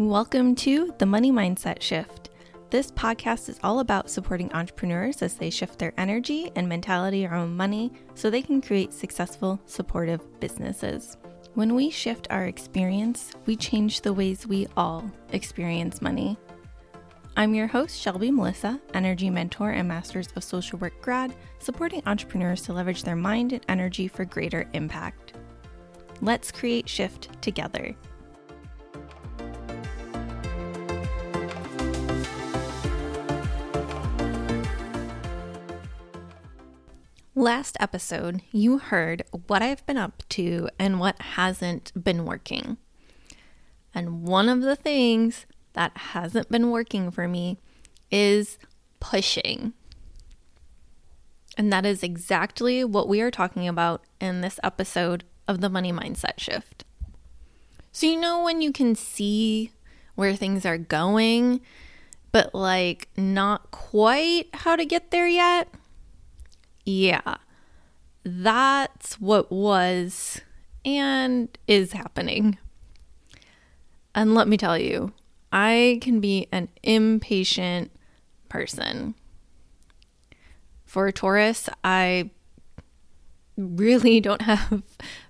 Welcome to the Money Mindset Shift. This podcast is all about supporting entrepreneurs as they shift their energy and mentality around money so they can create successful, supportive businesses. When we shift our experience, we change the ways we all experience money. I'm your host, Shelby Melissa, energy mentor and Masters of Social Work grad, supporting entrepreneurs to leverage their mind and energy for greater impact. Let's create shift together. Last episode, you heard what I've been up to and what hasn't been working. And one of the things that hasn't been working for me is pushing. And that is exactly what we are talking about in this episode of the Money Mindset Shift. So, you know, when you can see where things are going, but like not quite how to get there yet? Yeah, that's what was and is happening. And let me tell you, I can be an impatient person. For a Taurus, I really don't have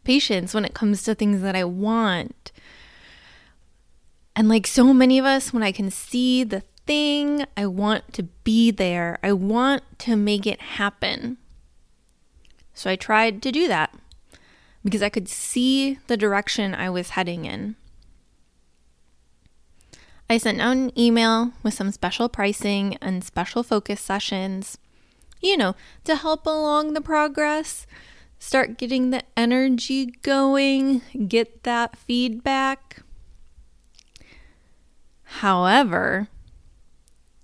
patience when it comes to things that I want. And like so many of us, when I can see the thing, I want to be there, I want to make it happen. So I tried to do that because I could see the direction I was heading in. I sent out an email with some special pricing and special focus sessions, you know, to help along the progress, start getting the energy going, get that feedback. However,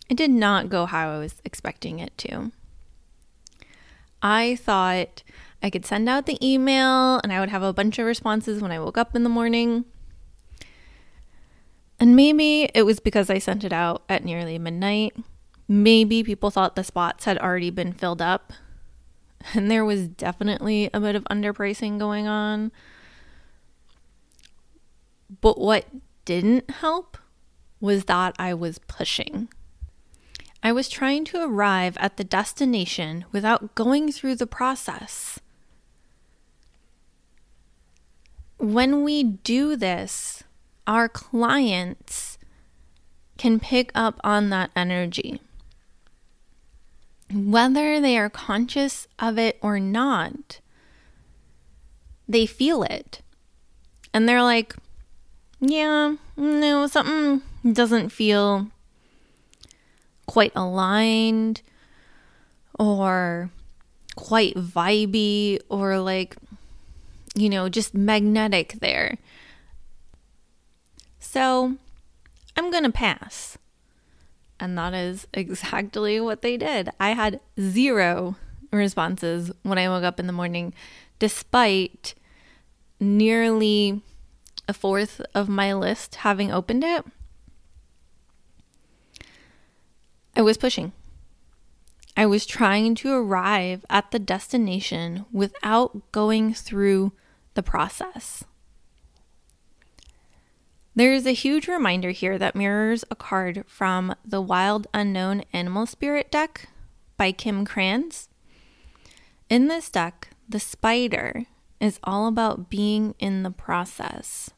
it did not go how I was expecting it to. I thought I could send out the email and I would have a bunch of responses when I woke up in the morning. And maybe it was because I sent it out at nearly midnight. Maybe people thought the spots had already been filled up. And there was definitely a bit of underpricing going on. But what didn't help was that I was pushing. I was trying to arrive at the destination without going through the process. When we do this, our clients can pick up on that energy. Whether they are conscious of it or not, they feel it. And they're like, yeah, no, something doesn't feel quite aligned or quite vibey or like, you know, just magnetic there. So I'm going to pass. And that is exactly what they did. I had zero responses when I woke up in the morning, despite nearly a fourth of my list having opened it. I was pushing. I was trying to arrive at the destination without going through the process. There is a huge reminder here that mirrors a card from the Wild Unknown Animal Spirit deck by Kim Krans. In this deck, the spider is all about being in the process.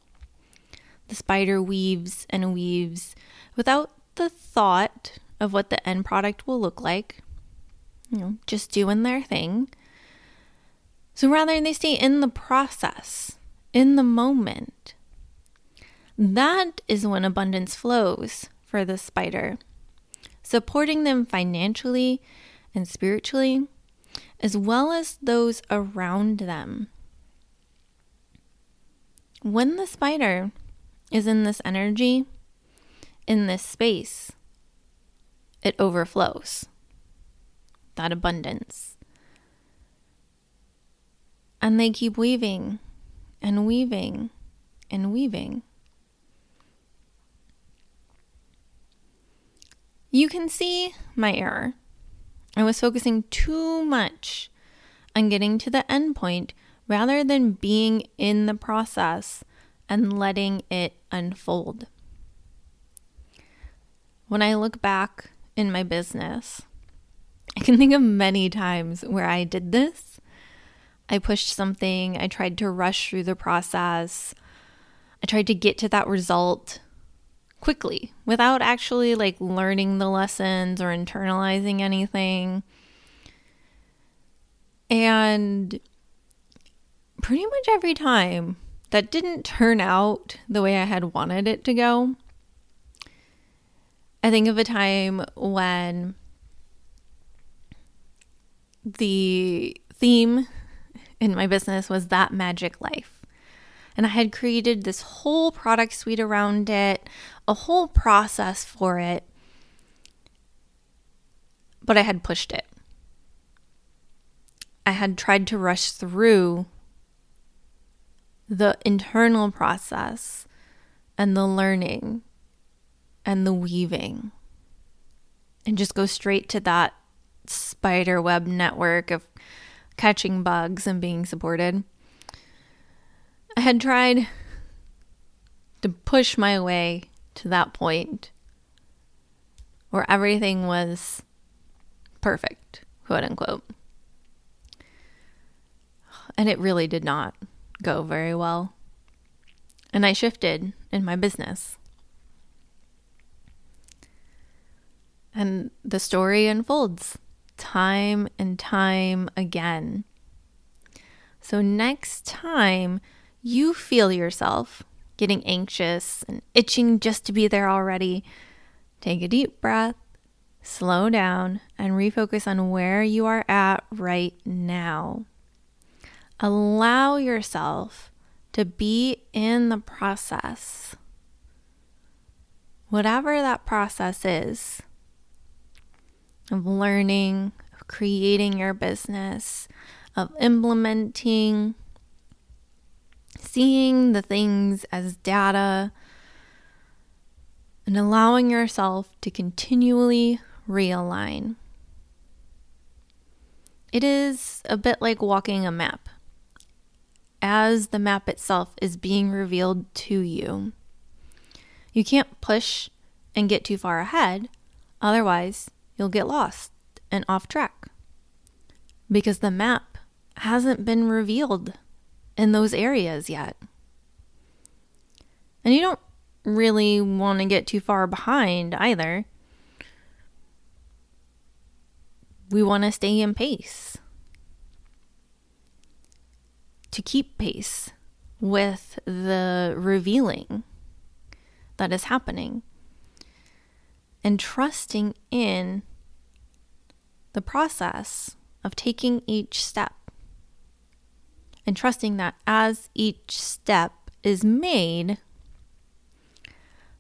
The spider weaves and weaves without the thought of what the end product will look like. You know, just doing their thing. So rather, they stay in the process, in the moment. That is when abundance flows for the spider, supporting them financially and spiritually, as well as those around them. When the spider is in this energy, in this space, it overflows. That abundance. And they keep weaving and weaving and weaving. You can see my error. I was focusing too much on getting to the end point rather than being in the process and letting it unfold. when I look back in my business, I can think of many times where I did this. I pushed something, I tried to rush through the process, I tried to get to that result quickly without actually like learning the lessons or internalizing anything. And pretty much every time that didn't turn out the way I had wanted it to go. I think of a time when the theme in my business was that magic life. And I had created this whole product suite around it, a whole process for it, but I had pushed it. I had tried to rush through the internal process and the learning and the weaving and just go straight to that spider web network of catching bugs and being supported. I had tried to push my way to that point where everything was perfect, quote unquote. And it really did not go very well. And I shifted in my business. And the story unfolds time and time again. So, next time you feel yourself getting anxious and itching just to be there already, take a deep breath, slow down, and refocus on where you are at right now. Allow yourself to be in the process, whatever that process is of learning, of creating your business, of implementing, seeing the things as data, and allowing yourself to continually realign. It is a bit like walking a map as the map itself is being revealed to you. You can't push and get too far ahead, otherwise, you'll get lost and off track because the map hasn't been revealed in those areas yet. And you don't really want to get too far behind either. We want to stay in pace to keep pace with the revealing that is happening and trusting in the process of taking each step and trusting that as each step is made,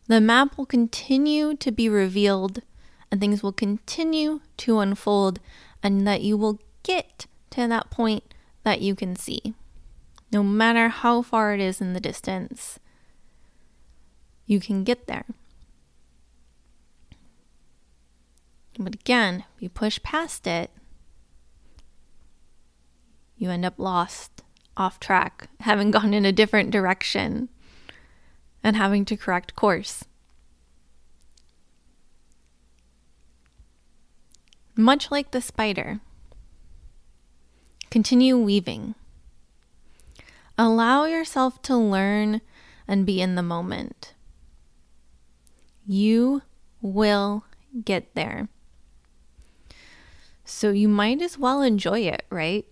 the map will continue to be revealed and things will continue to unfold, and that you will get to that point that you can see no matter how far it is in the distance, you can get there. But again, you push past it, you end up lost, off track, having gone in a different direction, and having to correct course. Much like the spider, continue weaving. Allow yourself to learn and be in the moment. You will get there. So you might as well enjoy it, right?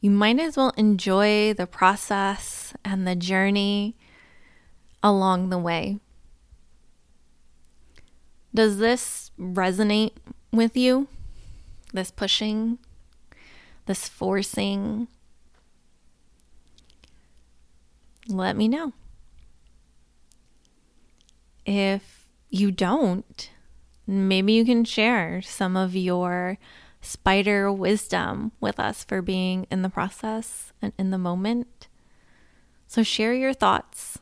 You might as well enjoy the process and the journey along the way. Does this resonate with you? This pushing, this forcing, let me know. If you don't, maybe you can share some of your spider wisdom with us for being in the process and in the moment. So share your thoughts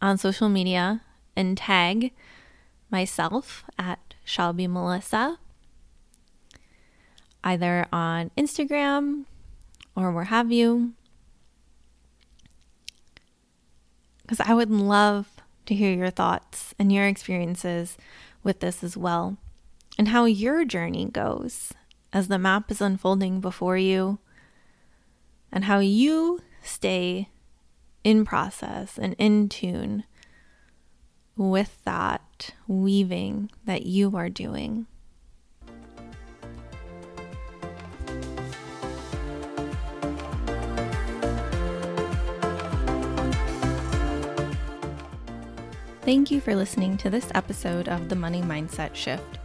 on social media and tag myself at Shelby Melissa either on Instagram or where have you. because I would love to hear your thoughts and your experiences with this as well and how your journey goes as the map is unfolding before you and how you stay in process and in tune with that weaving that you are doing. Thank you for listening to this episode of the Money Mindset Shift.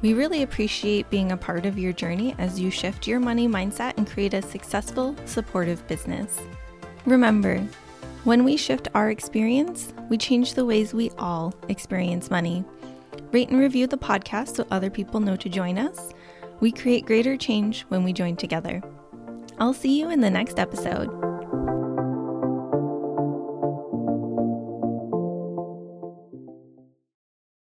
We really appreciate being a part of your journey as you shift your money mindset and create a successful, supportive business. Remember, when we shift our experience, we change the ways we all experience money. Rate and review the podcast so other people know to join us. We create greater change when we join together. I'll see you in the next episode.